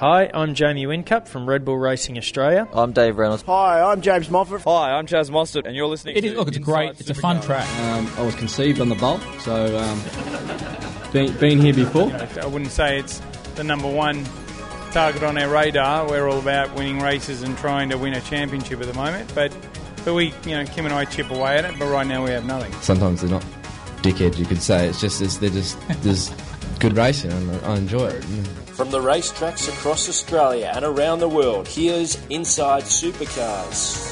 Hi, I'm Jamie Whincup from Red Bull Racing Australia. I'm Dave Reynolds. Hi, I'm James Moffat. Hi, I'm Chaz Mostert, and you're listening It to is, look, it's a Inside great, it's a fun track. Um, I was conceived on the Bolt, so um, been, been here before. I wouldn't say it's the number one target on our radar. We're all about winning races and trying to win a championship at the moment. But but we, you know, Kim and I chip away at it. But right now we have nothing. sometimes they're not dickheads, you could say. It's just it's, they're just there's good racing, and I enjoy it. From the racetracks across Australia and around the world, here's Inside Supercars.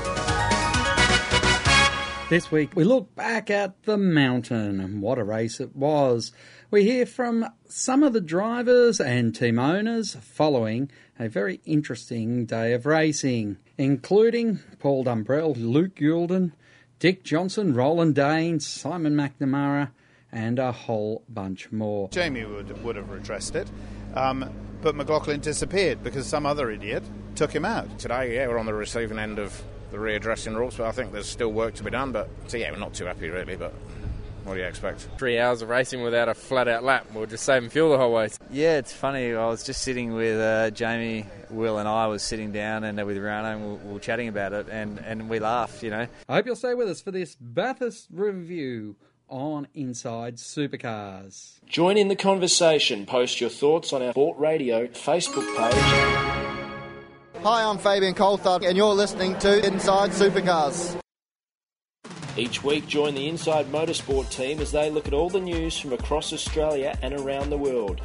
This week we look back at the mountain and what a race it was. We hear from some of the drivers and team owners following a very interesting day of racing, including Paul Dumbrell, Luke Youlden, Dick Johnson, Roland Dane, Simon McNamara, and a whole bunch more. Jamie would, would have redressed it. Um, but McLaughlin disappeared because some other idiot took him out. Today, yeah, we're on the receiving end of the readdressing rules, but I think there's still work to be done. But so yeah, we're not too happy really. But what do you expect? Three hours of racing without a flat out lap. We're just saving fuel the whole way. Yeah, it's funny. I was just sitting with uh, Jamie, Will, and I was sitting down and uh, with Rano, and we we were chatting about it, and, and we laughed. You know, I hope you'll stay with us for this Bathurst review on Inside Supercars. Join in the conversation. Post your thoughts on our Sport Radio Facebook page. Hi, I'm Fabian Coulthard, and you're listening to Inside Supercars. Each week, join the Inside Motorsport team as they look at all the news from across Australia and around the world.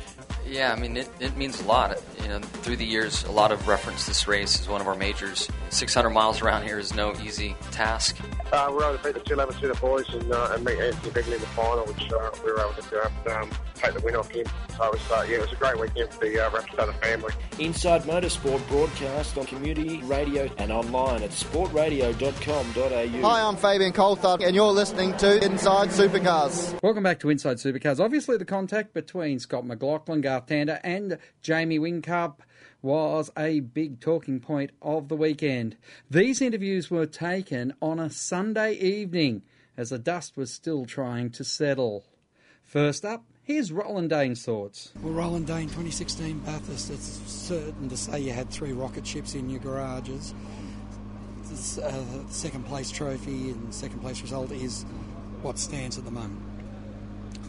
Yeah, I mean, it, it means a lot. You know, through the years, a lot of reference this race as one of our majors. 600 miles around here is no easy task. Uh, we were able to beat the 211 boys and, uh, and meet Anthony Bigley in the final, which uh, we were able to do, um, take the win off him. So it was, uh, yeah, it was a great weekend for the uh, Rapstada family. Inside Motorsport broadcast on community radio and online at sportradio.com.au. Hi, I'm Fabian Coulthard, and you're listening to Inside Supercars. Welcome back to Inside Supercars. Obviously, the contact between Scott McLaughlin, Garth Tander, and Jamie Whincup was a big talking point of the weekend. These interviews were taken on a Sunday evening as the dust was still trying to settle. First up, here's Roland Dane's thoughts. Well, Roland Dane, 2016 Bathurst, it's certain to say you had three rocket ships in your garages. This, uh, the second place trophy and second place result is what stands at the moment.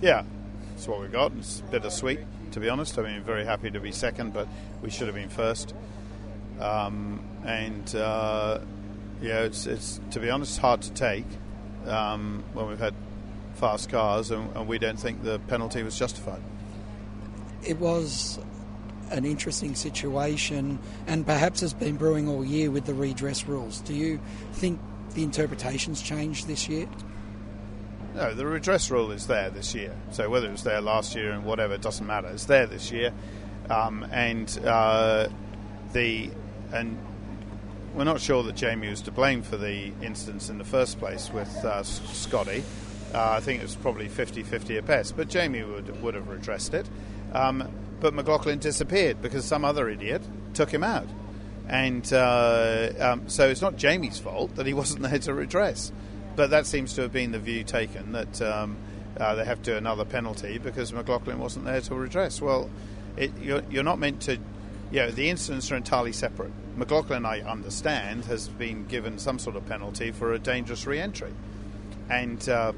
Yeah, that's what we've got. It's bittersweet, to be honest. I mean, very happy to be second, but we should have been first. Um, and uh, yeah, it's it's to be honest hard to take um, when we've had fast cars, and, and we don't think the penalty was justified. It was an interesting situation and perhaps has been brewing all year with the redress rules. Do you think the interpretations changed this year? No, the redress rule is there this year. So whether it was there last year and whatever, it doesn't matter. It's there this year, um, and uh, the and we're not sure that Jamie was to blame for the incidents in the first place with uh, Scotty. Uh, I think it was probably 50-50 at best, but Jamie would would have redressed it. Um, but McLaughlin disappeared because some other idiot took him out, and uh, um, so it's not Jamie's fault that he wasn't there to redress. But that seems to have been the view taken that um, uh, they have to another penalty because McLaughlin wasn't there to redress. Well, it, you're, you're not meant to. You know, the incidents are entirely separate. McLaughlin, I understand, has been given some sort of penalty for a dangerous re-entry, and uh,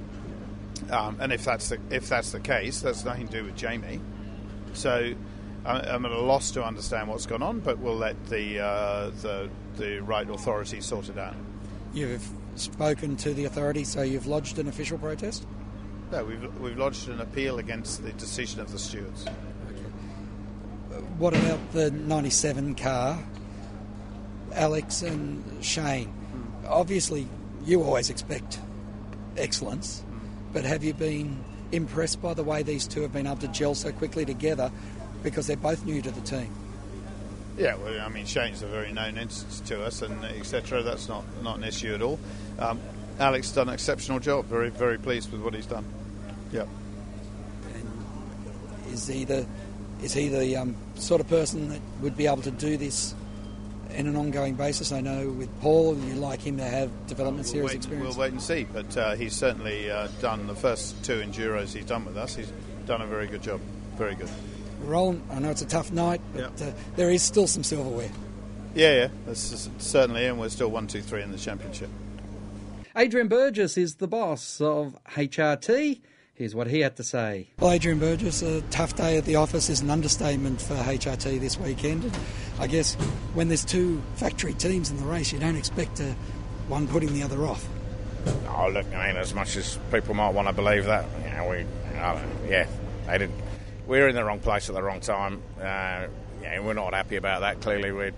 um, and if that's the if that's the case, that's nothing to do with Jamie. So I'm, at a loss to understand what's gone on, but we'll let the uh, the the right authorities sort it out. You've spoken to the authorities, so you've lodged an official protest? No, we've we've lodged an appeal against the decision of the stewards. What about the 97 car? Alex and Shane. Obviously, you always expect excellence, but have you been impressed by the way these two have been able to gel so quickly together because they're both new to the team? Yeah, well, I mean, Shane's a very known instance to us, and etc. That's not not an issue at all. Um, Alex done an exceptional job. Very very pleased with what he's done. Yeah. Is he the is he the um, sort of person that would be able to do this in an ongoing basis? I know with Paul, you like him to have development We'll series wait, experience. We'll wait and see, but uh, he's certainly uh, done the first two enduros he's done with us. He's done a very good job. Very good. Rolling. I know it's a tough night, but uh, there is still some silverware. Yeah, yeah, this is certainly, and we're still one, two, three in the championship. Adrian Burgess is the boss of HRT. Here's what he had to say. Well, Adrian Burgess, a tough day at the office is an understatement for HRT this weekend. I guess when there's two factory teams in the race, you don't expect uh, one putting the other off. Oh, look, I mean, as much as people might want to believe that, you know, we, yeah, they did. We were in the wrong place at the wrong time. Uh, yeah, we're not happy about that. Clearly, we'd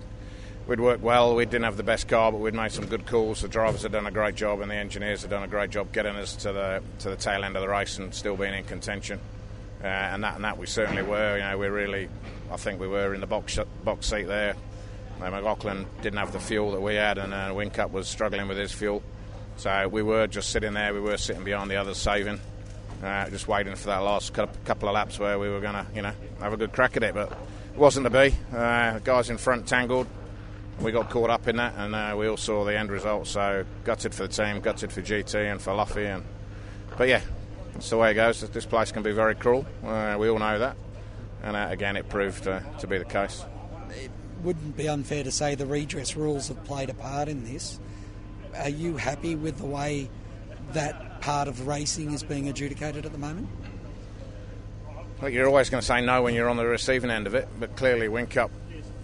we'd worked well. We didn't have the best car, but we'd made some good calls. The drivers had done a great job, and the engineers had done a great job getting us to the to the tail end of the race and still being in contention. Uh, and that and that we certainly were. You know, we really, I think we were in the box box seat there. Uh, McLaughlin didn't have the fuel that we had, and uh, Whincup was struggling with his fuel. So we were just sitting there. We were sitting behind the others, saving, uh, just waiting for that last couple of laps where we were going to, you know, have a good crack at it. But it wasn't to be. Uh, guys in front tangled we got caught up in that, and uh, we all saw the end result. So gutted for the team, gutted for GT and for Luffy, and but yeah, that's the way it goes. This place can be very cruel. Uh, we all know that, and uh, again, it proved uh, to be the case. It wouldn't be unfair to say the redress rules have played a part in this. Are you happy with the way that part of racing is being adjudicated at the moment? Well, you're always going to say no when you're on the receiving end of it, but clearly Whincup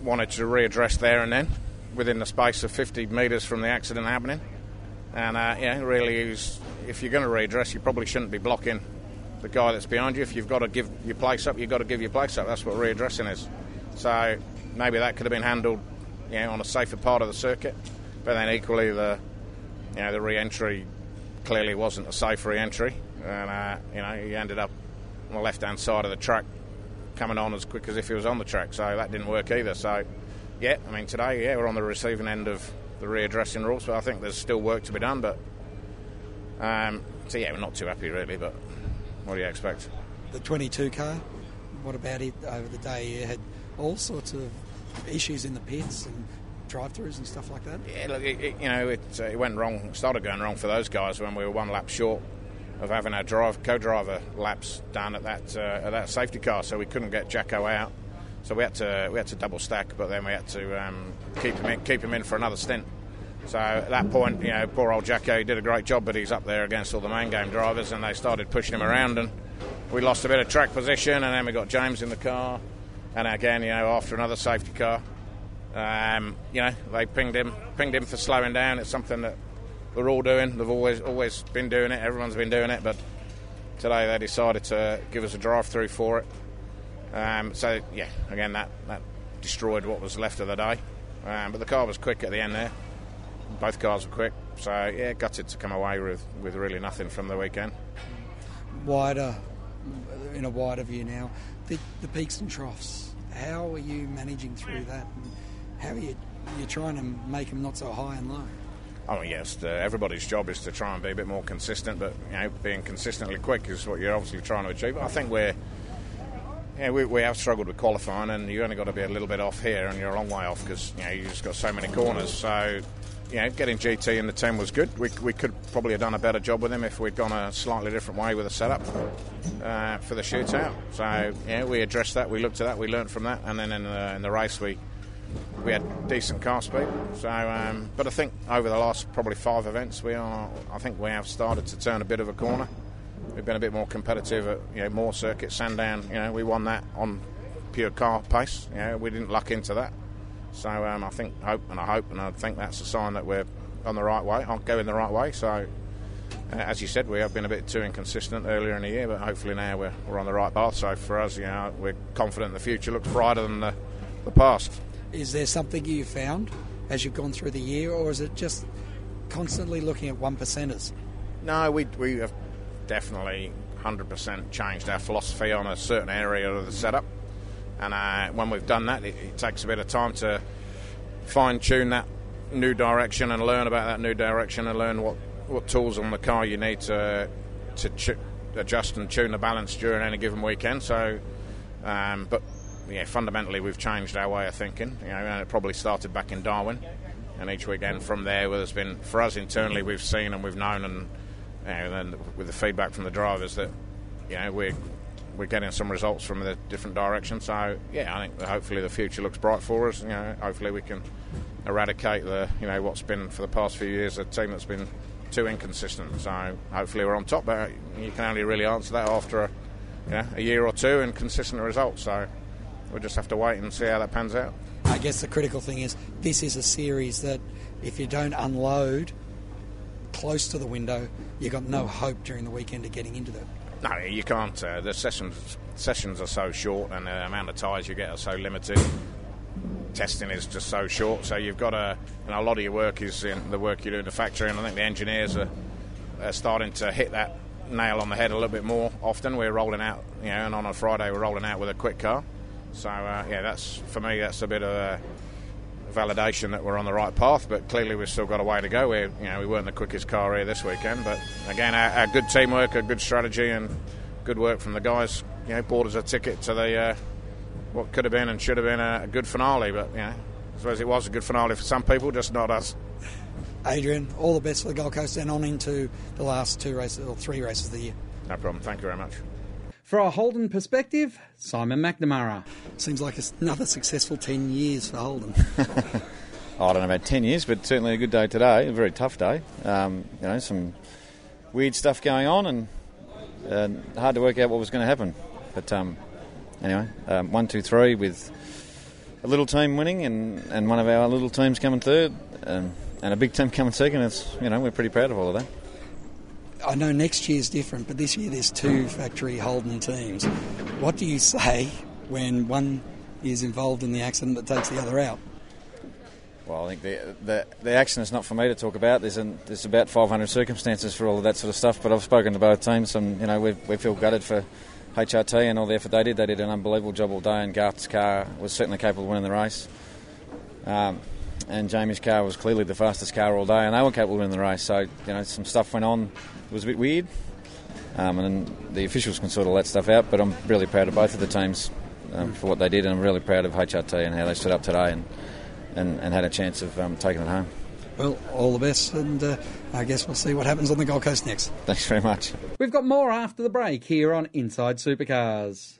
wanted to readdress there and then within the space of 50 metres from the accident happening. And uh, yeah, really, is, if you're going to readdress, you probably shouldn't be blocking the guy that's behind you. If you've got to give your place up, you've got to give your place up. That's what readdressing is. So maybe that could have been handled, you know, on a safer part of the circuit. But then equally, the you know the re-entry clearly wasn't a safe re-entry, and uh, you know he ended up on the left-hand side of the track, coming on as quick as if he was on the track. So that didn't work either. So yeah, I mean today, yeah, we're on the receiving end of the readdressing rules, but I think there's still work to be done. But um, so yeah, we're not too happy really. But what do you expect? The 22 car. What about it over the day? It had all sorts of issues in the pits and drive-throughs and stuff like that. Yeah, look, it, it, you know, it, uh, it went wrong. Started going wrong for those guys when we were one lap short of having our drive co-driver laps done at that uh, at that safety car, so we couldn't get Jacko out. So we had to we had to double stack, but then we had to um, keep him in, keep him in for another stint. So at that point, you know, poor old Jacko did a great job, but he's up there against all the main game drivers, and they started pushing him around, and we lost a bit of track position, and then we got James in the car, and again, you know, after another safety car, um, you know, they pinged him, pinged him for slowing down. It's something that we're all doing. They've always always been doing it. Everyone's been doing it, but today they decided to give us a drive through for it. Um, so yeah, again that that destroyed what was left of the day. Um, but the car was quick at the end there. Both cars were quick, so yeah, gutted to come away with, with really nothing from the weekend. Wider, in a wider view now, the, the peaks and troughs. How are you managing through that? And how are you you trying to make them not so high and low? Oh yes, the, everybody's job is to try and be a bit more consistent, but you know, being consistently quick is what you're obviously trying to achieve. I think we're yeah, we, we have struggled with qualifying, and you only got to be a little bit off here, and you're a long way off because you know you just got so many corners. So, you know, getting GT in the team was good. We, we could probably have done a better job with him if we'd gone a slightly different way with the setup uh, for the shootout. So, yeah, we addressed that. We looked at that. We learned from that, and then in the, in the race we we had decent car speed. So, um, but I think over the last probably five events, we are. I think we have started to turn a bit of a corner. We've been a bit more competitive at you know more circuits. Sandown, you know, we won that on pure car pace. You know, we didn't luck into that. So um, I think, hope, and I hope, and I think that's a sign that we're on the right way. I'll go in the right way. So, uh, as you said, we have been a bit too inconsistent earlier in the year, but hopefully now we're, we're on the right path. So for us, you know, we're confident the future looks brighter than the, the past. Is there something you found as you've gone through the year, or is it just constantly looking at one percenters? No, we we have definitely 100% changed our philosophy on a certain area of the setup. And uh, when we've done that, it, it, takes a bit of time to fine tune that new direction and learn about that new direction and learn what, what tools on the car you need to to ch- adjust and tune the balance during any given weekend. So, um, but yeah, fundamentally we've changed our way of thinking. You know, and it probably started back in Darwin, and each weekend from there, there's been for us internally we've seen and we've known and and then with the feedback from the drivers that you know we're we're getting some results from the different directions. So yeah, I think hopefully the future looks bright for us. You know, hopefully we can eradicate the you know what's been for the past few years a team that's been too inconsistent. So hopefully we're on top, but you can only really answer that after a, you know, a year or two and consistent results. So we'll just have to wait and see how that pans out. I guess the critical thing is this is a series that if you don't unload close to the window, you've got no hope during the weekend of getting into it. No, you can't. Uh, the sessions sessions are so short, and the amount of tyres you get are so limited. Testing is just so short, so you've got to. You know, a lot of your work is in the work you do in the factory, and I think the engineers are, are starting to hit that nail on the head a little bit more often. We're rolling out, you know, and on a Friday we're rolling out with a quick car. So uh, yeah, that's for me. That's a bit of a validation that we're on the right path. But clearly we've still got a way to go. We you know we weren't the quickest car here this weekend, but again, our, our good teamwork, a good strategy, and good work from the guys. You know, bought us a ticket to the uh, what could have been and should have been a, a good finale. But you know, I suppose it was a good finale for some people, just not us. Adrian, all the best for the Gold Coast and on into the last two races or three races of the year. No problem. Thank you very much. For a Holden perspective, Simon McNamara. Seems like another successful 10 years for Holden. I don't know about 10 years, but certainly a good day today, a very tough day. Um, you know, some weird stuff going on and uh, hard to work out what was going to happen. But um, anyway, um, one, two, three with a little team winning and, and one of our little teams coming third and, and a big team coming second. It's, you know, we're pretty proud of all of that. I know next year's different, but this year there's two factory Holden teams. What do you say when one is involved in the accident that takes the other out? Well, I think the, the, the is not for me to talk about. There's, an, there's about 500 circumstances for all of that sort of stuff, but I've spoken to both teams and, you know, we, we feel gutted for HRT and all the effort they did. They did an unbelievable job all day and Garth's car was certainly capable of winning the race. Um, and Jamie's car was clearly the fastest car all day and they were capable of winning the race. So, you know, some stuff went on. It was a bit weird. Um, and the officials can sort all that stuff out, but I'm really proud of both of the teams um, for what they did and I'm really proud of HRT and how they stood up today and and, and had a chance of um, taking it home. Well, all the best, and uh, I guess we'll see what happens on the Gold Coast next. Thanks very much. We've got more after the break here on Inside Supercars.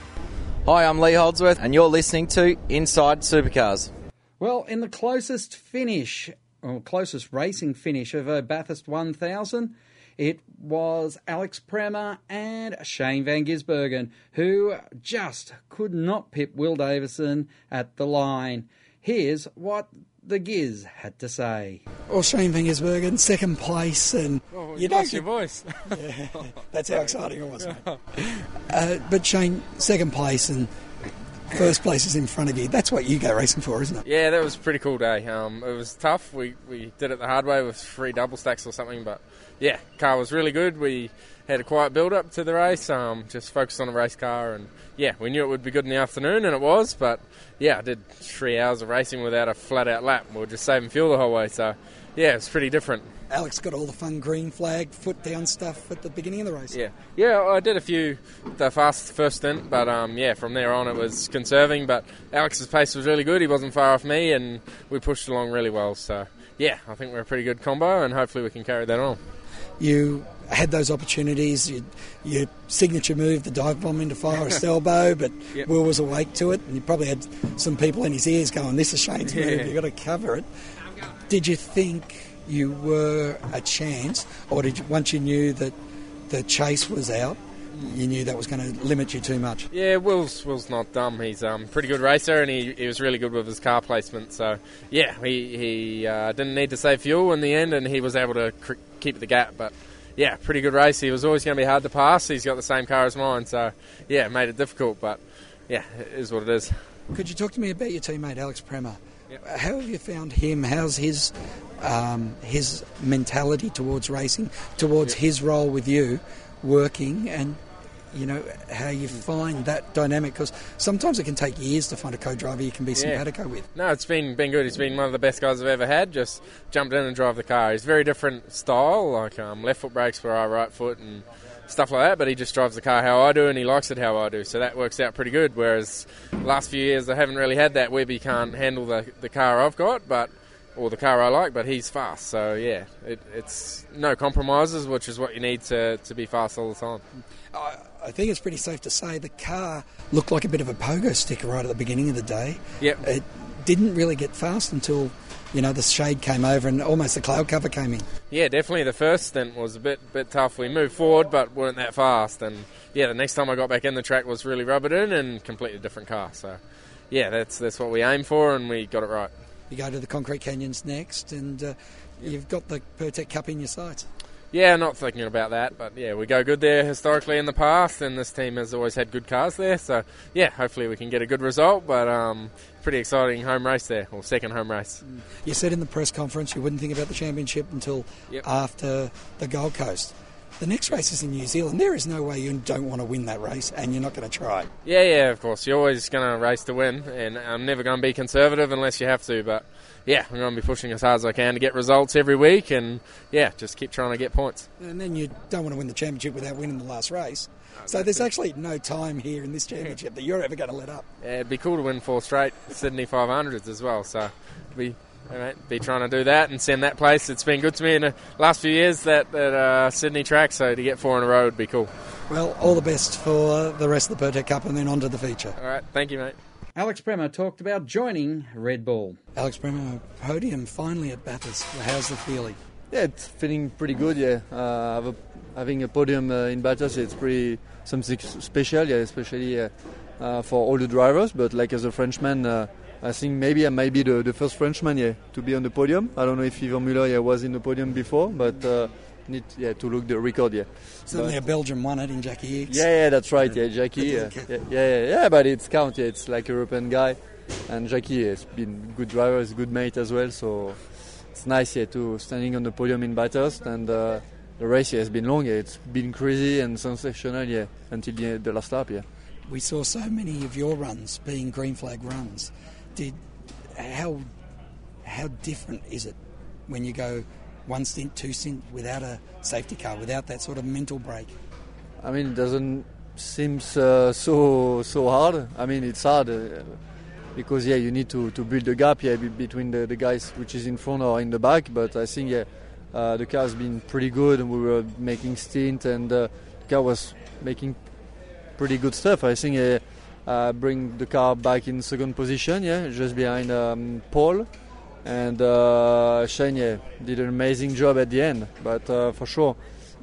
Hi, I'm Lee Holdsworth, and you're listening to Inside Supercars. Well, in the closest finish, or closest racing finish of a Bathurst 1000, it was Alex Premat and Shane Van Gisbergen who just could not pip Will Davison at the line. Here's what the Giz had to say. Well, Shane Van Gisbergen, second place, and Oh, you you don't lost your voice. yeah, that's how exciting it was. mate. Uh, but Shane, second place, and first place is in front of you. That's what you go racing for, isn't it? Yeah, that was a pretty cool day. Um, it was tough. We, we did it the hard way with three double stacks or something, but yeah, car was really good. We had a quiet build up to the race, um, just focused on the race car, and yeah, we knew it would be good in the afternoon, and it was. But yeah, I did three hours of racing without a flat out lap. We were just saving fuel the whole way, so yeah, it's pretty different. Alex got all the fun green flag, foot down stuff at the beginning of the race. Yeah, yeah, I did a few the fast first stint, but um, yeah, from there on it was conserving. But Alex's pace was really good; he wasn't far off me, and we pushed along really well. So yeah, I think we're a pretty good combo, and hopefully we can carry that on. You had those opportunities. You, your signature move, the dive bomb into Forrest elbow, but Yep. Will was awake to it, and you probably had some people in his ears going, "This is Shane's Yeah. move. You've got to cover it." Did you think you were a chance, or did you, once you knew that the chase was out, you knew that was going to limit you too much? Yeah, Will's Will's not dumb. He's um pretty good racer, and he, he was really good with his car placement. So yeah, he he uh, didn't need to save fuel in the end, and he was able to cr- keep the gap. But yeah, pretty good race. He was always going to be hard to pass. He's got the same car as mine, so yeah, it made it difficult. But yeah, it is what it is. Could you talk to me about your teammate Alex Premat? How have you found him? How's his um, his mentality towards racing, towards his role with you, working, and you know how you find that dynamic? Because sometimes it can take years to find a co-driver you can be Yeah. with. No, it's been been good. He's been one of the best guys I've ever had. Just jumped in and drive the car. He's very different style, like um, left foot brakes for our right foot and stuff like that. But he just drives the car how I do, and he likes it how I do. So that works out pretty good. Whereas last few years I haven't really had that. Webby can't handle the the car I've got, but or the car I like, but he's fast. So yeah, it, it's no compromises, which is what you need to to be fast all the time. I, I think it's pretty safe to say the car looked like a bit of a pogo stick right at the beginning of the day. Yep. It didn't really get fast until you know the shade came over and almost the cloud cover came in. Yeah, definitely. The first stint was a bit bit tough. We moved forward, but weren't that fast. And yeah, the next time I got back in, the track was really rubbered in and completely different car. So yeah, that's that's what we aim for, and we got it right. You go to the Concrete Canyons next, and uh, you've got the Pirtek Cup in your sights. Yeah, not thinking about that, but yeah, we go good there historically in the past, and this team has always had good cars there. So yeah, hopefully we can get a good result. But um, pretty exciting home race there, or second home race. You said in the press conference you wouldn't think about the championship until after the Gold Coast. The next race is in New Zealand. There is no way you don't want to win that race, and you're not going to try. Yeah, yeah, of course. You're always going to race to win, and I'm never going to be conservative unless you have to. But yeah, I'm going to be pushing as hard as I can to get results every week, and yeah, just keep trying to get points. And then you don't want to win the championship without winning the last race. So there's actually no time here in this championship that you're ever going to let up. Yeah, it'd be cool to win four straight Sydney 500s as well. So we be trying to do that and send that place. It's been good to me in the last few years that that uh, Sydney track. So to get four in a row would be cool. Well, all the best for the rest of the Pirtek Cup and then on to the feature. All right, thank you, mate. Alex Premat talked about joining Red Bull. Alex Premat, podium finally at Bathurst. How's the feeling? Yeah, it's feeling pretty good. Yeah, uh, have a, having a podium uh, in Bathurst, it's pretty something special. Yeah, especially uh, uh, for all the drivers. But like as a Frenchman, uh, I think maybe I might be the, the first Frenchman yeah to be on the podium. I don't know if Yvan Muller yeah, was in the podium before, but uh, need yeah to look the record. Yeah, Certainly But- a Belgian won it in Jacky Ickx. yeah, yeah, that's right. Yeah, Jackie. Yeah, yeah, yeah, yeah, yeah, but it's count. Yeah, it's like European guy, and Jackie has been good driver, is good mate as well. So it's nice, yeah, to standing on the podium in Bathurst, and uh, the race yeah, has been long. Yeah, it's been crazy and sensational. Yeah, until the, the last lap. Yeah. We saw so many of your runs being green flag runs. Did how how different is it when you go one stint, two stint without a safety car, without that sort of mental break? I mean, it doesn't seem uh, so so hard. I mean, it's hard uh, because yeah, you need to, to build a gap yeah between the, the guys which is in front or in the back. But I think yeah, uh, the car has been pretty good, and we were making stint, and uh, the car was making pretty good stuff. I think uh, bring the car back in second position, yeah, just behind um, Paul. And uh, Shane did an amazing job at the end. But uh, for sure,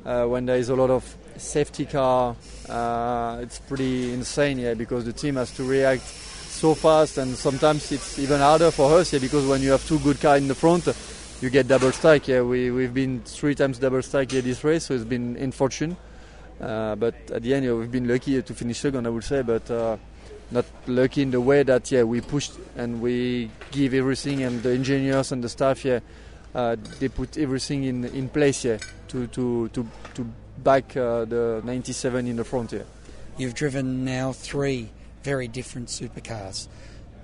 uh, when there is a lot of safety car, uh, it's pretty insane, yeah, because the team has to react so fast, and sometimes it's even harder for us, yeah, because when you have two good cars in the front, you get double stack. Yeah, we we've been three times double stack yeah, this race, so it's been infortune. Uh, but at the end, yeah, we've been lucky to finish second, I would say, but uh, not lucky in the way that yeah we pushed and we give everything, and the engineers and the staff yeah uh, they put everything in in place yeah to to to to back uh, the 97 in the front yeah. You've driven now three very different supercars.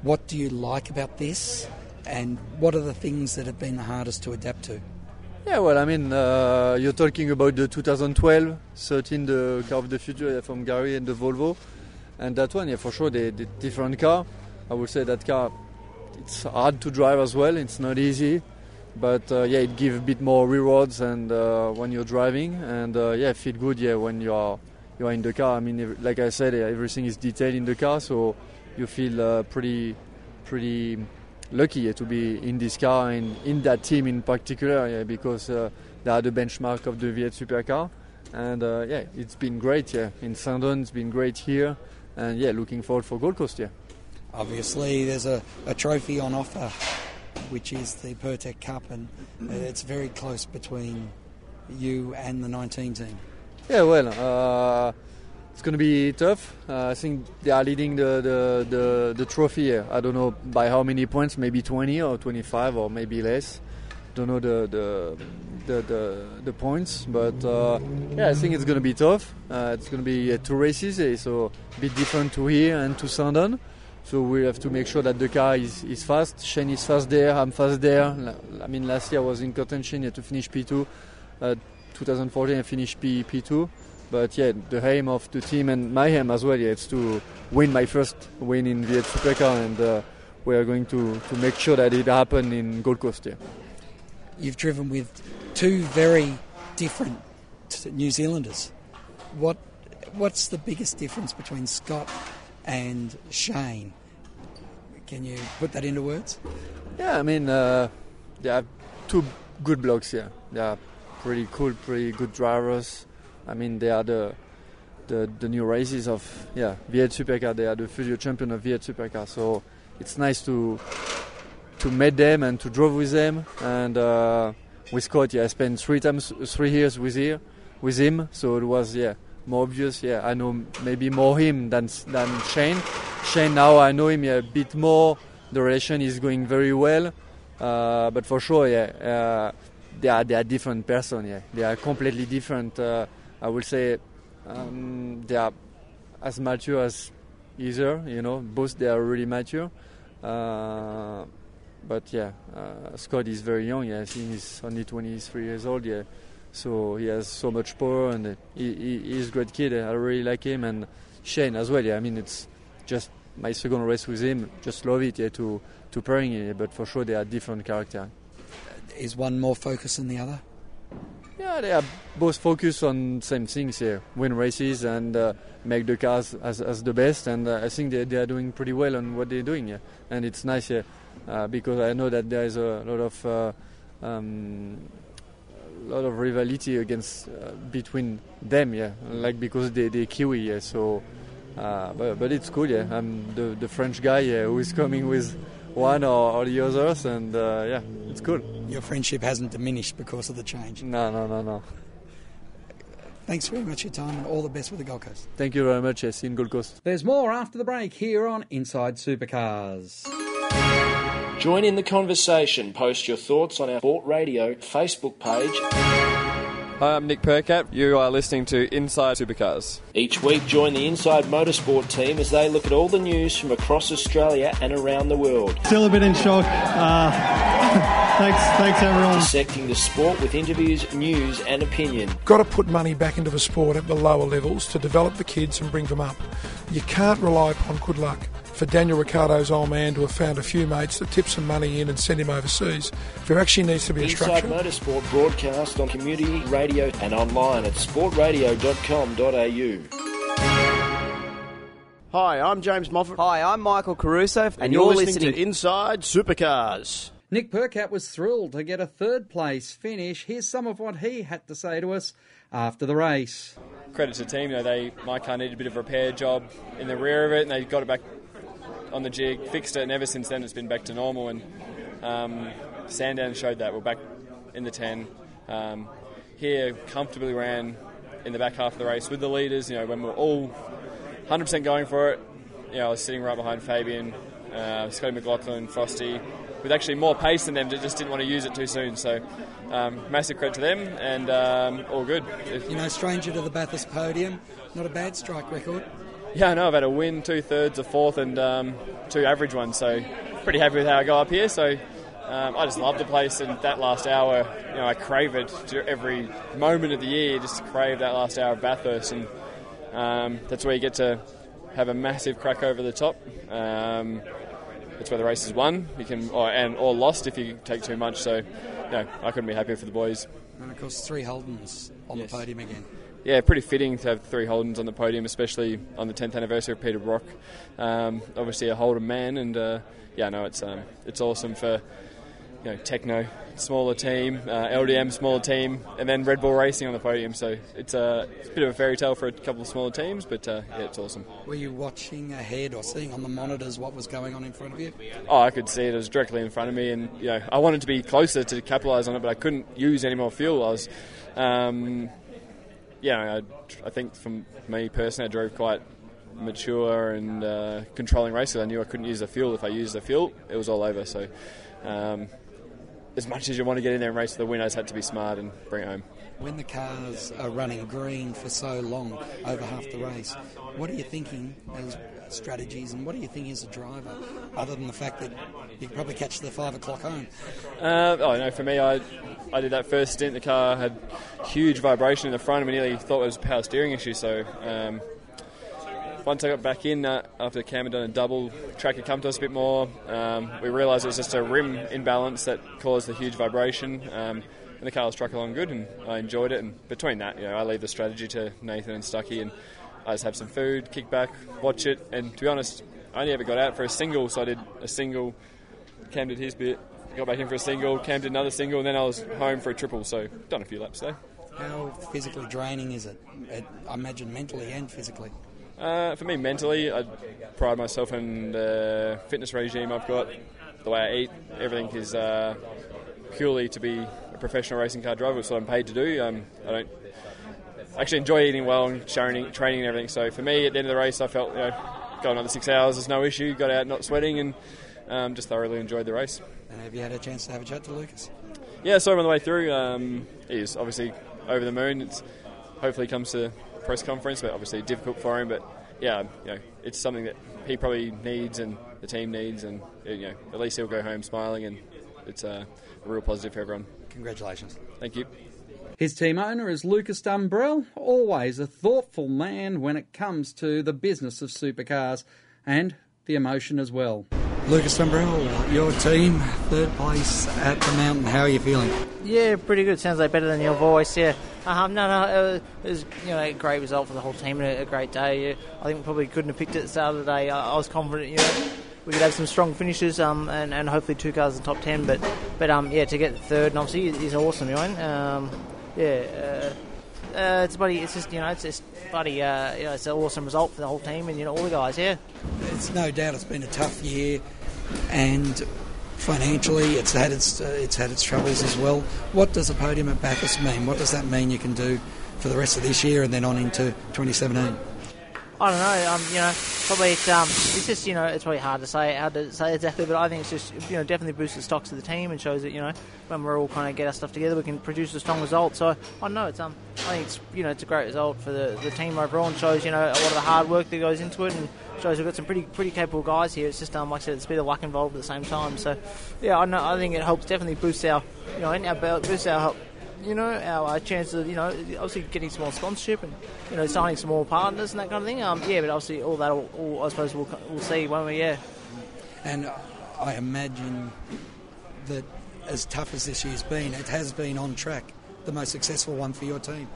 What do you like about this, and what are the things that have been the hardest to adapt to? Yeah, well, I mean, uh, you're talking about the 2012 13, the car of the future yeah, from Gary and the Volvo, and that one, yeah, for sure, the, the different car. I would say that car, it's hard to drive as well. It's not easy, but uh, yeah, it gives a bit more rewards and uh, when you're driving, and uh, yeah, feel good, yeah, when you are you are in the car. I mean, like I said, everything is detailed in the car, so you feel uh, pretty pretty lucky yeah, to be in this car and in that team in particular yeah, because uh, they are the benchmark of the V8 supercar and uh, yeah it's been great yeah in Sandown it's been great here and yeah looking forward for Gold Coast yeah Obviously, there's a, a trophy on offer, which is the Pirtek Cup, and uh, it's very close between you and the 19 team? Yeah, well, uh, it's going to be tough. Uh, I think they are leading the, the, the, the trophy here. I don't know by how many points, maybe 20 or 25 or maybe less. Don't know the the, the, the, the points, but uh, yeah, I think it's going to be tough. Uh, it's going to be uh, two races, eh, so a bit different to here and to Sandown. So we have to make sure that the car is, is fast. Shane is fast there. I'm fast there. I mean, last year I was in contention yeah, to finish P2. Uh, 2014 I finished P, P2. But yeah, the aim of the team and my aim as well, yeah, it's to win my first win in V8 Supercar, and uh, we are going to, to make sure that it happen in Gold Coast. Yeah. You've driven with two very different New Zealanders. What what's the biggest difference between Scott and Shane? Can you put that into words? Yeah, I mean, uh, they are two good blokes here. They are pretty cool, pretty good drivers. I mean, they are the the, the new races of yeah V8 Supercar. They are the future champion of V8 Supercar. So it's nice to to meet them and to drive with them. And uh, with Scott, yeah, I spent three times three years with here with him. So it was yeah more obvious. Yeah, I know maybe more him than than Shane. Shane now I know him yeah, a bit more. The relation is going very well. Uh, but for sure, yeah, uh, they are they are different person. Yeah, they are completely different. Uh, I would say um, they are as mature as either. You know, both they are really mature. But yeah, uh, Scott is very young. Yeah, I think he's only 23 years old. Yeah, so he has so much power and he, he, he's a great kid. I really like him and Shane as well. Yeah, I mean it's just my second race with him. Just love it. Yeah, to to pairing. Yeah, but for sure they are different character. Is one more focused than the other? Yeah, they are both focused on same things here: win races and uh, make the cars as, as the best. And uh, I think they, they are doing pretty well on what they're doing. Yeah, and it's nice. Yeah, uh, because I know that there is a lot of uh, um, lot of rivalry against uh, between them. Yeah, like because they they Kiwi. Yeah, so. Uh, but, but it's cool, yeah. I'm the, the French guy yeah, who is coming with one or, or the others, and uh, yeah, it's cool. Your friendship hasn't diminished because of the change. No, no, no, no. Thanks very much for your time and all the best with the Gold Coast. Thank you very much. Yes, in Gold Coast. There's more after the break here on Inside Supercars. Join in the conversation. Post your thoughts on our Sport Radio Facebook page. Hi, I'm Nick Percat. You are listening to Inside Supercars. Each week, join the Inside Motorsport team as they look at all the news from across Australia and around the world. Still a bit in shock. Uh, thanks, thanks everyone. Dissecting the sport with interviews, news, and opinion. Got to put money back into the sport at the lower levels to develop the kids and bring them up. You can't rely upon good luck for Daniel Ricciardo's old man to have found a few mates to tip some money in and send him overseas. There actually needs to be a Inside structure. Motorsport broadcast on community radio and online at sportradio.com.au. Hi, I'm James Moffat. Hi, I'm Michael Caruso, And, you're, listening, to Inside Supercars. Nick Percat was thrilled to get a third place finish. Here's some of what he had to say to us after the race. Credit to the team, you know, they my car needed a bit of a repair job in the rear of it, and they got it back on the jig, fixed it, and ever since then it's been back to normal. And um, Sandown showed that we're back in the ten. Um, here comfortably ran in the back half of the race with the leaders. You know, when we're all 100% going for it. You know, I was sitting right behind Fabian, uh, Scotty McLaughlin, Frosty, with actually more pace than them. Just didn't want to use it too soon. So, um, massive credit to them, and um, all good. You know, stranger to the Bathurst podium, not a bad strike record. Yeah, I know. I've had a win, two thirds, a fourth, and um, two average ones. So, pretty happy with how I go up here. So, um, I just love the place, and that last hour, you know, I crave it to every moment of the year. Just crave that last hour of Bathurst, and um, that's where you get to have a massive crack over the top. Um, that's where the race is won. You can or, and or lost if you take too much. So, no, I couldn't be happier for the boys. And of course, three Holdens on Yes. the podium again. Yeah, pretty fitting to have three Holdens on the podium, especially on the 10th anniversary of Peter Brock. Um, obviously, a Holden man, and uh, yeah, no, it's um, it's awesome for you know, Tekno, smaller team, uh, LDM, smaller team, and then Red Bull Racing on the podium. So it's a, it's a bit of a fairy tale for a couple of smaller teams, but uh, yeah, it's awesome. Were you watching ahead or seeing on the monitors what was going on in front of you? Oh, I could see it. It was directly in front of me, and you know, I wanted to be closer to capitalise on it, but I couldn't use any more fuel. I was, um, yeah, I, I think from me personally, I drove quite mature and uh, controlling races. I knew I couldn't use the fuel. If I used the fuel, it was all over. So, um, as much as you want to get in there and race for the win, I just had to be smart and bring it home. When the cars are running green for so long, over half the race, what are you thinking as strategies and what do you think as a driver, other than the fact that you probably catch the five o'clock home? Uh, oh no, for me, I I did that first stint. The car had huge vibration in the front, and we nearly thought it was a power steering issue. So. Um, once I got back in uh, after Cam had done a double, track had come to us a bit more. Um, we realised it was just a rim imbalance that caused the huge vibration. Um, and the car was struck along good, and I enjoyed it. And between that, you know, I leave the strategy to Nathan and Stucky, and I just have some food, kick back, watch it. And to be honest, I only ever got out for a single, so I did a single. Cam did his bit, got back in for a single. Cam did another single, and then I was home for a triple. So done a few laps there. How physically draining is it? I imagine mentally and physically. Uh, for me, mentally, I pride myself in the fitness regime I've got, the way I eat. Everything is uh, purely to be a professional racing car driver, which is what I'm paid to do. Um, I don't actually enjoy eating well and training, training and everything. So for me, at the end of the race, I felt you know, going another six hours is no issue. Got out not sweating and um, just thoroughly enjoyed the race. And have you had a chance to have a chat to Lucas? Yeah, saw him on the way through. Um, he's obviously over the moon. It's hopefully comes to press conference, but obviously difficult for him. But yeah, you know, it's something that he probably needs and the team needs, and you know, at least he'll go home smiling, and it's uh, a real positive for everyone. Congratulations. Thank you. His team owner is Lucas Dumbrell, always a thoughtful man when it comes to the business of supercars and the emotion as well. Lucas Dumbrell, your team, third place at the mountain. How are you feeling? Yeah, pretty good. Sounds like better than your voice. Yeah. Um, no, no, it was you know a great result for the whole team and a, great day. Yeah. I think we probably couldn't have picked it at the start of the day. I, I was confident, you know, we could have some strong finishes um, and, and hopefully two cars in the top ten. But but um, yeah, to get third and obviously is awesome, you know. Um, yeah. Uh, uh, it's buddy. It's just you know, it's just buddy. Uh, you know, it's an awesome result for the whole team and you know all the guys. Yeah, it's no doubt it's been a tough year, and financially it's had its uh, it's had its troubles as well. What does a podium at Bathurst mean? What does that mean you can do for the rest of this year and then on into 2017? I don't know. Um, you know, probably it's um, it's just you know, it's probably hard to say how to say exactly, but I think it's just you know, definitely boosts the stocks of the team and shows that you know, when we're all kind of get our stuff together, we can produce a strong result. So I don't know. It's um, I think it's you know, it's a great result for the, the team overall and shows you know a lot of the hard work that goes into it and shows we've got some pretty pretty capable guys here. It's just um, like I said, it's a bit of luck involved at the same time. So yeah, I know. I think it helps definitely boost our you know, in our boost our you know, our chances of, you know, obviously getting some more sponsorship and, you know, signing some more partners and that kind of thing. Um, yeah, but obviously all that, all, all, I suppose we'll, we'll see, won't we? Yeah. And I imagine that as tough as this year's been, it has been on track, the most successful one for your team.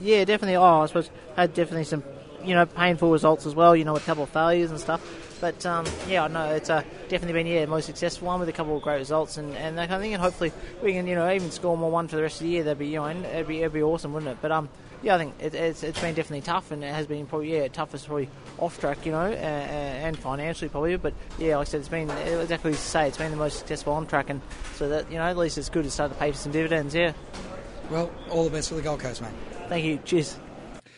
Yeah, definitely. Oh, I suppose had definitely some, you know, painful results as well. You know, a couple of failures and stuff. But um, yeah, I know it's uh, definitely been yeah most successful one with a couple of great results and, and that kind of thing. And hopefully we can you know even score more one for the rest of the year. That'd be you know it'd be it'd be awesome, wouldn't it? But um yeah, I think it, it's it's been definitely tough and it has been probably yeah toughest probably off track you know uh, and financially probably. But yeah, like I said, it's been exactly to say it's been the most successful on track and so that you know at least it's good to start to pay for some dividends. Yeah. Well, all the best for the Gold Coast, mate. Thank you. Cheers.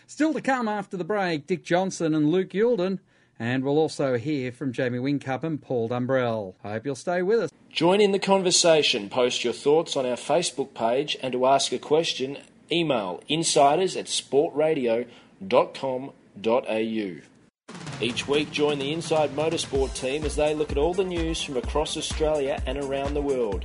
Still to come after the break, Dick Johnson and Luke Youlden and we'll also hear from Jamie Whincup and Paul Dumbrell. I Hope you'll stay with us. Join in the conversation. Post your thoughts on our Facebook page and to ask a question, email insiders at sportradio.com.au. Each week, join the Inside Motorsport team as they look at all the news from across Australia and around the world.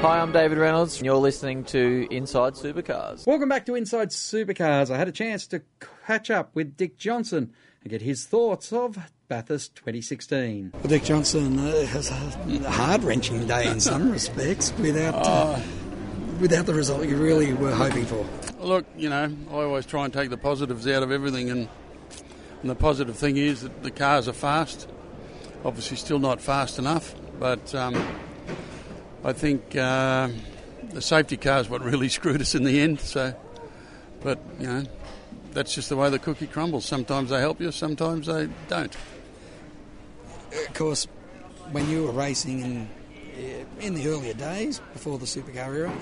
Hi, I'm David Reynolds, and you're listening to Inside Supercars. Welcome back to Inside Supercars. I had a chance to catch up with Dick Johnson and get his thoughts of Bathurst 2016. Well, Dick Johnson uh, has a hard wrenching day in some respects without uh, without the result you really were hoping for. Look, you know, I always try and take the positives out of everything, and, and the positive thing is that the cars are fast. Obviously, still not fast enough, but um, I think uh, the safety car is what really screwed us in the end. So, but you know, that's just the way the cookie crumbles. Sometimes they help you, sometimes they don't. Of course, when you were racing in in the earlier days before the supercar era,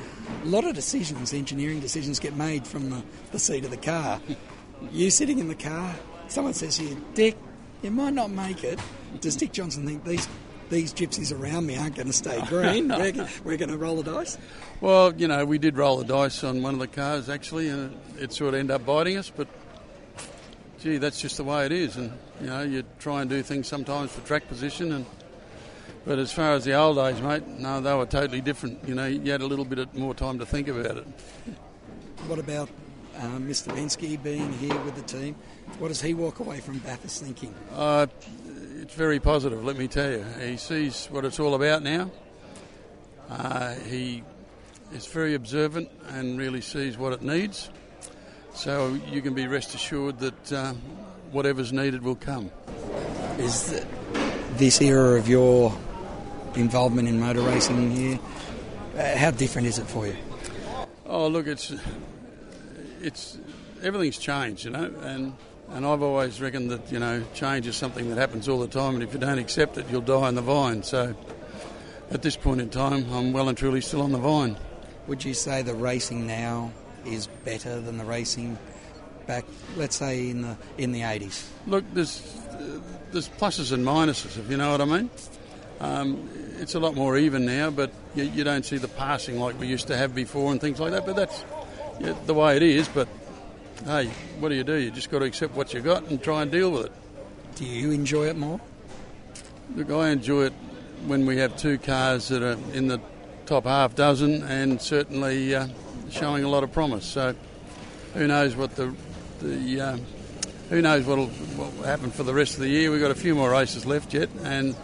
a lot of decisions, engineering decisions, get made from the, the seat of the car. you sitting in the car, someone says to you, Dick, you might not make it. Does Dick Johnson think these these gypsies around me aren't going to stay green? we're, we're going to roll the dice? Well, you know, we did roll the dice on one of the cars actually, and it, it sort of ended up biting us. But gee, that's just the way it is, and you know, you try and do things sometimes for track position and. But as far as the old days, mate, no, they were totally different. You know, you had a little bit more time to think about it. What about um, Mr. Penske being here with the team? What does he walk away from Bathurst thinking? Uh, it's very positive, let me tell you. He sees what it's all about now. Uh, he is very observant and really sees what it needs. So you can be rest assured that uh, whatever's needed will come. Is this era of your involvement in motor racing here, uh, how different is it for you? Oh, look, it's it's everything's changed, you know, and and I've always reckoned that you know change is something that happens all the time, and if you don't accept it, you'll die on the vine. So at this point in time, I'm well and truly still on the vine. Would you say the racing now is better than the racing back, let's say in the in the 80s? Look, there's uh, there's pluses and minuses, if you know what I mean. Um, it's a lot more even now, but you, you, don't see the passing like we used to have before and things like that. But that's yeah, the way it is. But hey, what do you do? You just got to accept what you got and try and deal with it. Do you enjoy it more? Look, I enjoy it when we have two cars that are in the top half dozen and certainly uh, showing a lot of promise. So who knows what the the uh, who knows what will happen for the rest of the year? We've got a few more races left yet, and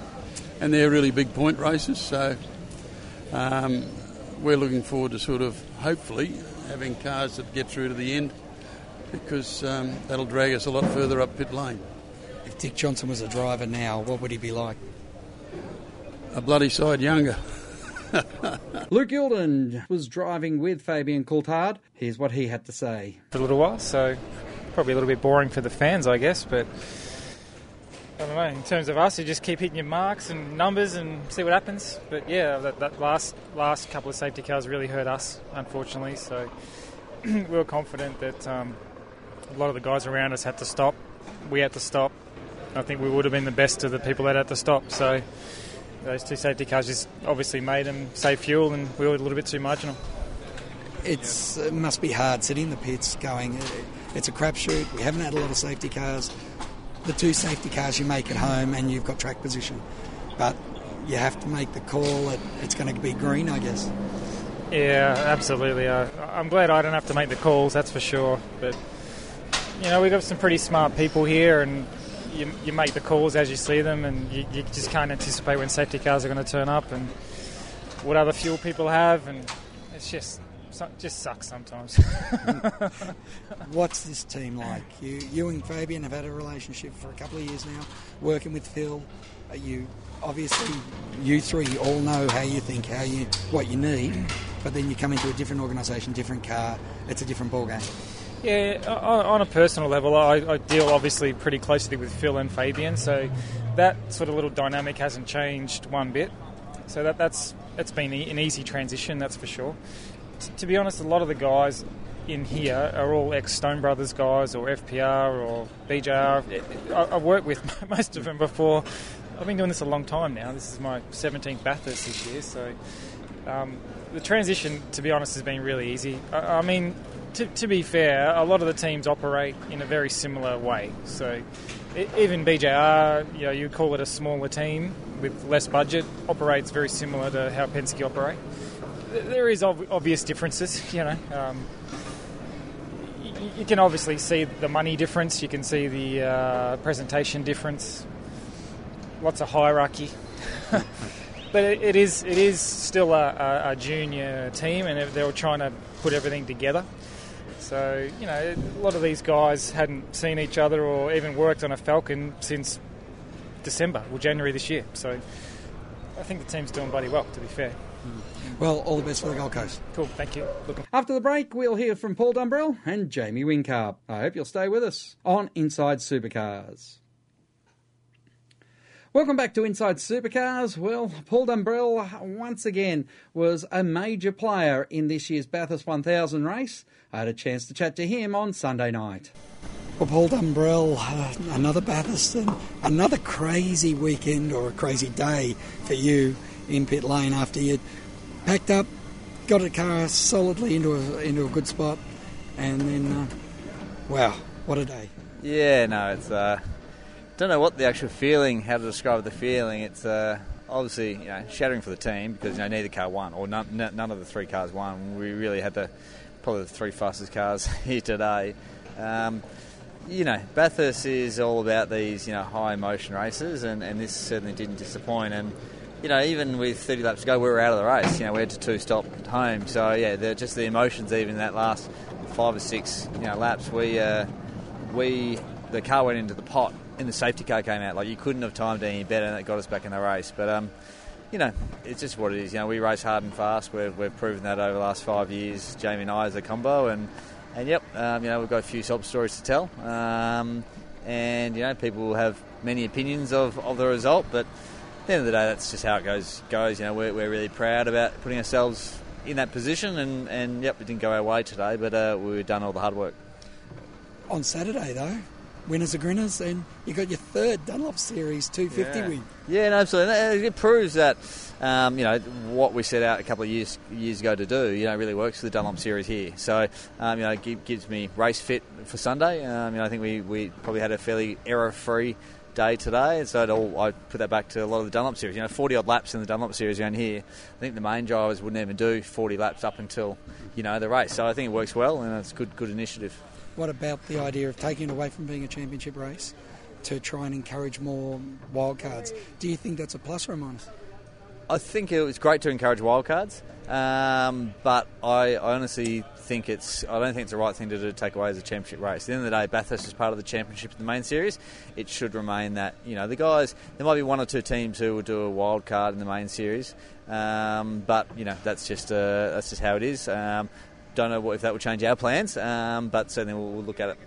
and they're really big point races. So um, we're looking forward to sort of hopefully having cars that get through to the end because um, that'll drag us a lot further up pit lane. If Dick Johnson was a driver now, what would he be like? A bloody side younger. Luke Youlden was driving with Fabian Coulthard. Here's what he had to say. For a little while, so probably a little bit boring for the fans, I guess, but I don't know. In terms of us, you just keep hitting your marks and numbers and see what happens. But yeah, that, that last last couple of safety cars really hurt us, unfortunately. So we were confident that um, a lot of the guys around us had to stop. We had to stop. I think we would have been the best of the people that had to stop. So those two safety cars just obviously made them save fuel, and we were a little bit too marginal. It's, it must be hard sitting in the pits going, it's a crapshoot. We haven't had a lot of safety cars the two safety cars you make at home and you've got track position. But you have to make the call that it's going to be green, I guess. Yeah, absolutely. Uh, I'm glad I don't have to make the calls, that's for sure. But, you know, we've got some pretty smart people here and you, you make the calls as you see them and you, you just can't anticipate when safety cars are going to turn up and what other fuel people have. And it's just just sucks sometimes. What's this team like? You, you and Fabian have had a relationship for a couple of years now, working with Phil. You obviously, you three all know how you think, how you, what you need, but then you come into a different organisation, different car. It's a different ball game. Yeah, on, a personal level, I, I deal obviously pretty closely with Phil and Fabian, so that sort of little dynamic hasn't changed one bit. So that that's it's been an easy transition, that's for sure to be honest, a lot of the guys in here are all ex Stone Brothers guys or FPR or BJR. I, have worked with most of them before. I've been doing this a long time now. This is my 17th Bathurst this year, so um, the transition, to be honest, has been really easy. I, I mean, to, to, be fair, a lot of the teams operate in a very similar way. So even BJR, you know, you call it a smaller team with less budget, operates very similar to how Penske operate there is ob- obvious differences. You know, um, you, can obviously see the money difference. You can see the uh, presentation difference. Lots of hierarchy, but it, is it is still a, a, a junior team, and they're trying to put everything together. So you know, a lot of these guys hadn't seen each other or even worked on a Falcon since December or January this year. So I think the team's doing bloody well, to be fair. Mm. Well, all the best for the Gold Coast. Cool, thank you. After the break, we'll hear from Paul Dumbrell and Jamie Whincup. I hope you'll stay with us on Inside Supercars. Welcome back to Inside Supercars. Well, Paul Dumbrell once again was a major player in this year's Bathurst 1000 race. I had a chance to chat to him on Sunday night. Well, Paul Dumbrell, uh, another Bathurst, and another crazy weekend or a crazy day for you in pit lane after you'd packed up, got a car solidly into a into a good spot, and then, uh, wow, what a day! Yeah, no, it's. Uh, don't know what the actual feeling, how to describe the feeling. It's uh, obviously you know shattering for the team because you know neither car won or none, none of the three cars won. We really had the probably the three fastest cars here today. Um, you know, Bathurst is all about these, you know, high emotion races, and, and this certainly didn't disappoint. And, you know, even with 30 laps to go, we were out of the race. You know, we had to two stop at home. So, yeah, just the emotions, even in that last five or six, you know, laps. We, uh, we, the car went into the pot, and the safety car came out. Like, you couldn't have timed any better, and it got us back in the race. But, um, you know, it's just what it is. You know, we race hard and fast. We've, we've proven that over the last five years, Jamie and I, as a combo, and and yep, um, you know, we've got a few sob stories to tell. Um, and, you know, people will have many opinions of, of the result, but at the end of the day, that's just how it goes. goes. You know, we're, we're really proud about putting ourselves in that position, and, and yep, it didn't go our way today, but uh, we've done all the hard work. On Saturday, though, winners are grinners, and you got your third Dunlop Series 250 Yeah. win. Yeah, no, absolutely. It proves that um, you know what we set out a couple of years years ago to do. You know, really works for the Dunlop Series here. So um, you know, it gives me race fit for Sunday. Um, you know, I think we, we probably had a fairly error free day today, and so it all, I put that back to a lot of the Dunlop Series. You know, 40 odd laps in the Dunlop Series around here. I think the main drivers wouldn't even do 40 laps up until you know the race. So I think it works well, and it's good good initiative. What about the idea of taking it away from being a championship race to try and encourage more wildcards? Do you think that's a plus or a minus? I think it was great to encourage wildcards, um, but I, honestly think it's I don't think it's the right thing to do to take away as a championship race. At the end of the day, Bathurst is part of the championship in the main series. It should remain that you know the guys. There might be one or two teams who will do a wild card in the main series, um, but you know that's just uh, that's just how it is. Um, don't know if that will change our plans, um, but certainly we'll, we'll look at it.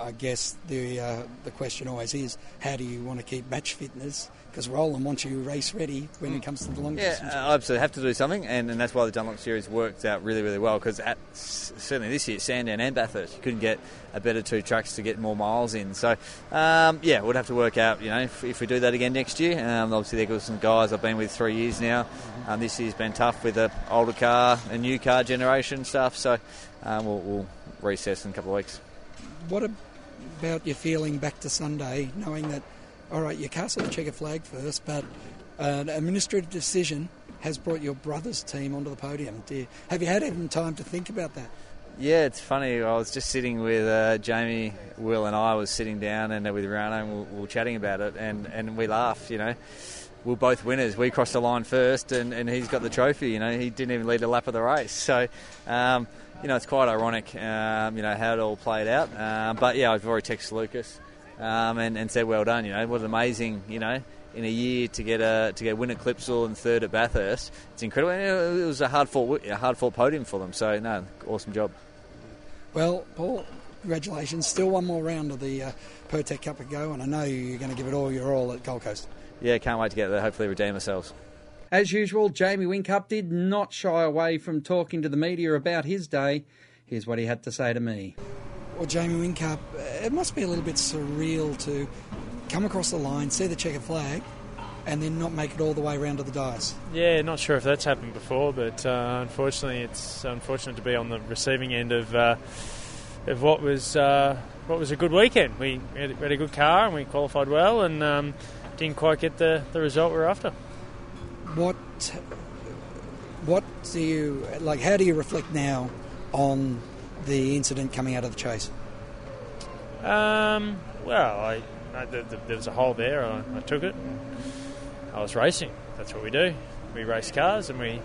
I guess the uh, the question always is, how do you want to keep match fitness? Because Roland wants you race ready when it comes to the long Yeah, distance. uh, absolutely have to do something, and, and that's why the Dunlop Series worked out really, really well. Because at certainly this year, Sandown and Bathurst, you couldn't get a better two tracks to get more miles in. So um, yeah, we'd have to work out. You know, if, if we do that again next year, um, obviously there are some guys I've been with three years now. Um, this year's been tough with the older car and new car generation stuff. So um, we'll, we'll recess in a couple of weeks. What about your feeling back to Sunday, knowing that, all right, you cast the checker flag first, but an administrative decision has brought your brother's team onto the podium. You, have you had even time to think about that? Yeah, it's funny. I was just sitting with uh, Jamie, Will, and I was sitting down and uh, with Rano, and we were, we were chatting about it, and, and we laughed. You know, we are both winners. We crossed the line first, and, and he's got the trophy. You know, he didn't even lead a lap of the race. So, um, you know, it's quite ironic. Um, you know how it all played out. Um, but yeah, I've already texted Lucas um, and, and said, "Well done." You know, what an amazing. You know. In a year to get a to get a win at Clipsal and third at Bathurst, it's incredible. And It was a hard fought a hard fought podium for them. So no, awesome job. Well, Paul, congratulations. Still one more round of the uh, Pirtek Cup to go, and I know you're going to give it all your all at Gold Coast. Yeah, can't wait to get there. Hopefully, redeem ourselves. As usual, Jamie Whincup did not shy away from talking to the media about his day. Here's what he had to say to me. Well, Jamie Whincup, it must be a little bit surreal to come across the line, see the checker flag, and then not make it all the way around to the dice. Yeah, not sure if that's happened before, but uh, unfortunately, it's unfortunate to be on the receiving end of uh, of what was uh, what was a good weekend. We had, had a good car and we qualified well, and um, didn't quite get the, the result we we're after. What What do you like? How do you reflect now on the incident coming out of the chase? Um, well, I, I the, the, there was a hole there. I, I took it. I was racing. That's what we do. We race cars, and we.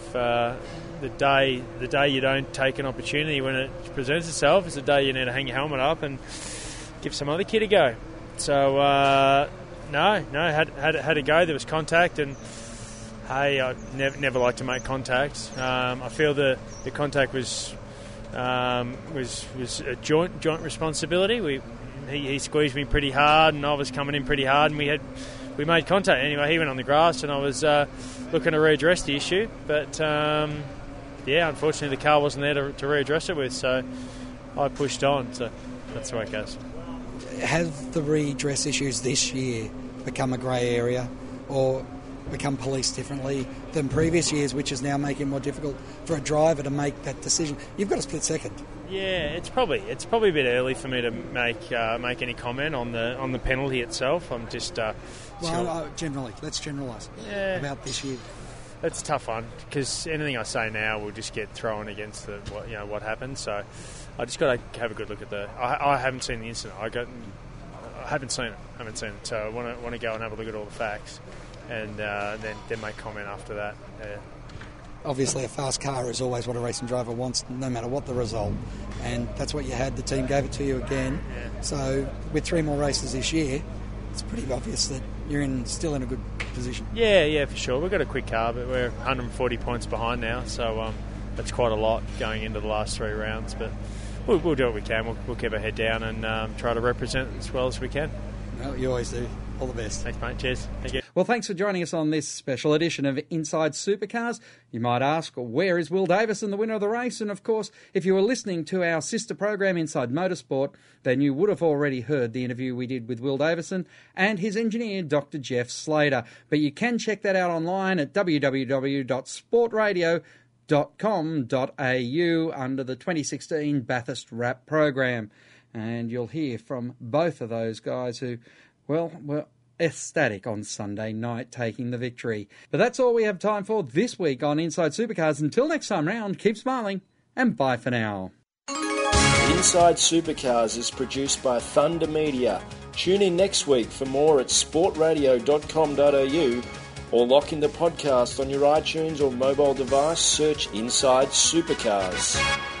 If, uh, the day the day you don't take an opportunity when it presents itself is the day you need to hang your helmet up and give some other kid a go. So uh, no, no, had, had had to go. There was contact, and hey, I never never like to make contact. Um, I feel the the contact was um, was was a joint joint responsibility. We he, he squeezed me pretty hard, and I was coming in pretty hard, and we had we made contact. Anyway, he went on the grass, and I was uh, looking to redress the issue, but um, yeah, unfortunately the car wasn't there to, to readdress it with, so I pushed on. So that's the way it goes. Have the redress issues this year become a grey area, or become policed differently than previous years, which is now making it more difficult for a driver to make that decision? You've got a split second. Yeah, it's probably it's probably a bit early for me to make uh, make any comment on the on the penalty itself. I'm just uh, well, uh, generally, let's generalise yeah. about this year. It's a tough one because anything I say now will just get thrown against the what you know what happened. So I just got to have a good look at the. I, I haven't seen the incident. I got. I haven't seen it. I haven't seen it. So I want to want to go and have a look at all the facts, and uh, then then make comment after that. Yeah. Obviously, a fast car is always what a racing driver wants, no matter what the result, and that's what you had. The team gave it to you again. Yeah. So with three more races this year, it's pretty obvious that you're in still in a good position. Yeah, yeah, for sure. We've got a quick car, but we're 140 points behind now, so um, that's quite a lot going into the last three rounds. But we'll, we'll do what we can. We'll, we'll, keep our head down and um, try to represent as well as we can. Well, you always do. All the best. Thanks, mate. Cheers. Thank you. Well, thanks for joining us on this special edition of Inside Supercars. You might ask, where is Will Davison, the winner of the race? And of course, if you were listening to our sister program Inside Motorsport, then you would have already heard the interview we did with Will Davison and his engineer, Dr. Jeff Slater. But you can check that out online at www.sportradio.com.au under the 2016 Bathurst Wrap program. And you'll hear from both of those guys who well, were ecstatic on Sunday night taking the victory. But that's all we have time for this week on Inside Supercars. Until next time round, keep smiling and bye for now. Inside Supercars is produced by Thunder Media. Tune in next week for more at sportradio.com.au or lock in the podcast on your iTunes or mobile device. Search Inside Supercars.